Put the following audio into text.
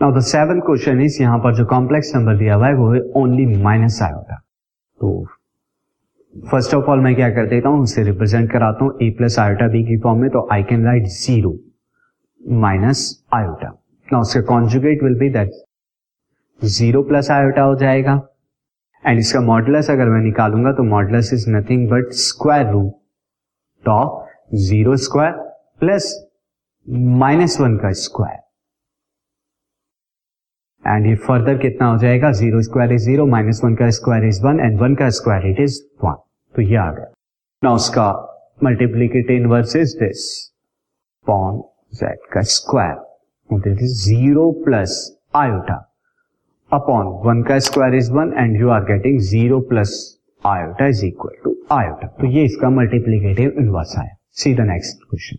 Now the seven question is यहाँ पर जो कॉम्प्लेक्स नंबर दिया हुआ है, वो है ओनली माइनस आयोटा तो फ़र्स्ट ऑफ़ ऑल मैं क्या कर देता हूँ, उसे रिप्रेजेंट कराता हूँ ए प्लस आयोटा बी की फॉर्म में तो I can write zero minus iota ना उसका conjugate will be that zero plus iota हो जाएगा। एंड इसका मॉडुलस अगर मैं निकालूँगा तो modulus is nothing but square root of zero square plus minus one का स्क्वायर एंड ये फर्दर कितना हो जाएगा? Zero square is zero minus one का square is one and one का स्क्वायर इट इज़ वन तो ये आ गया। ना उसका multiplicate inverse is this upon Z का square zero plus iota upon one का square is one and you are getting zero plus iota is equal to iota तो ये इसका मल्टीप्लीकेटिव इनवर्स आया। See the next question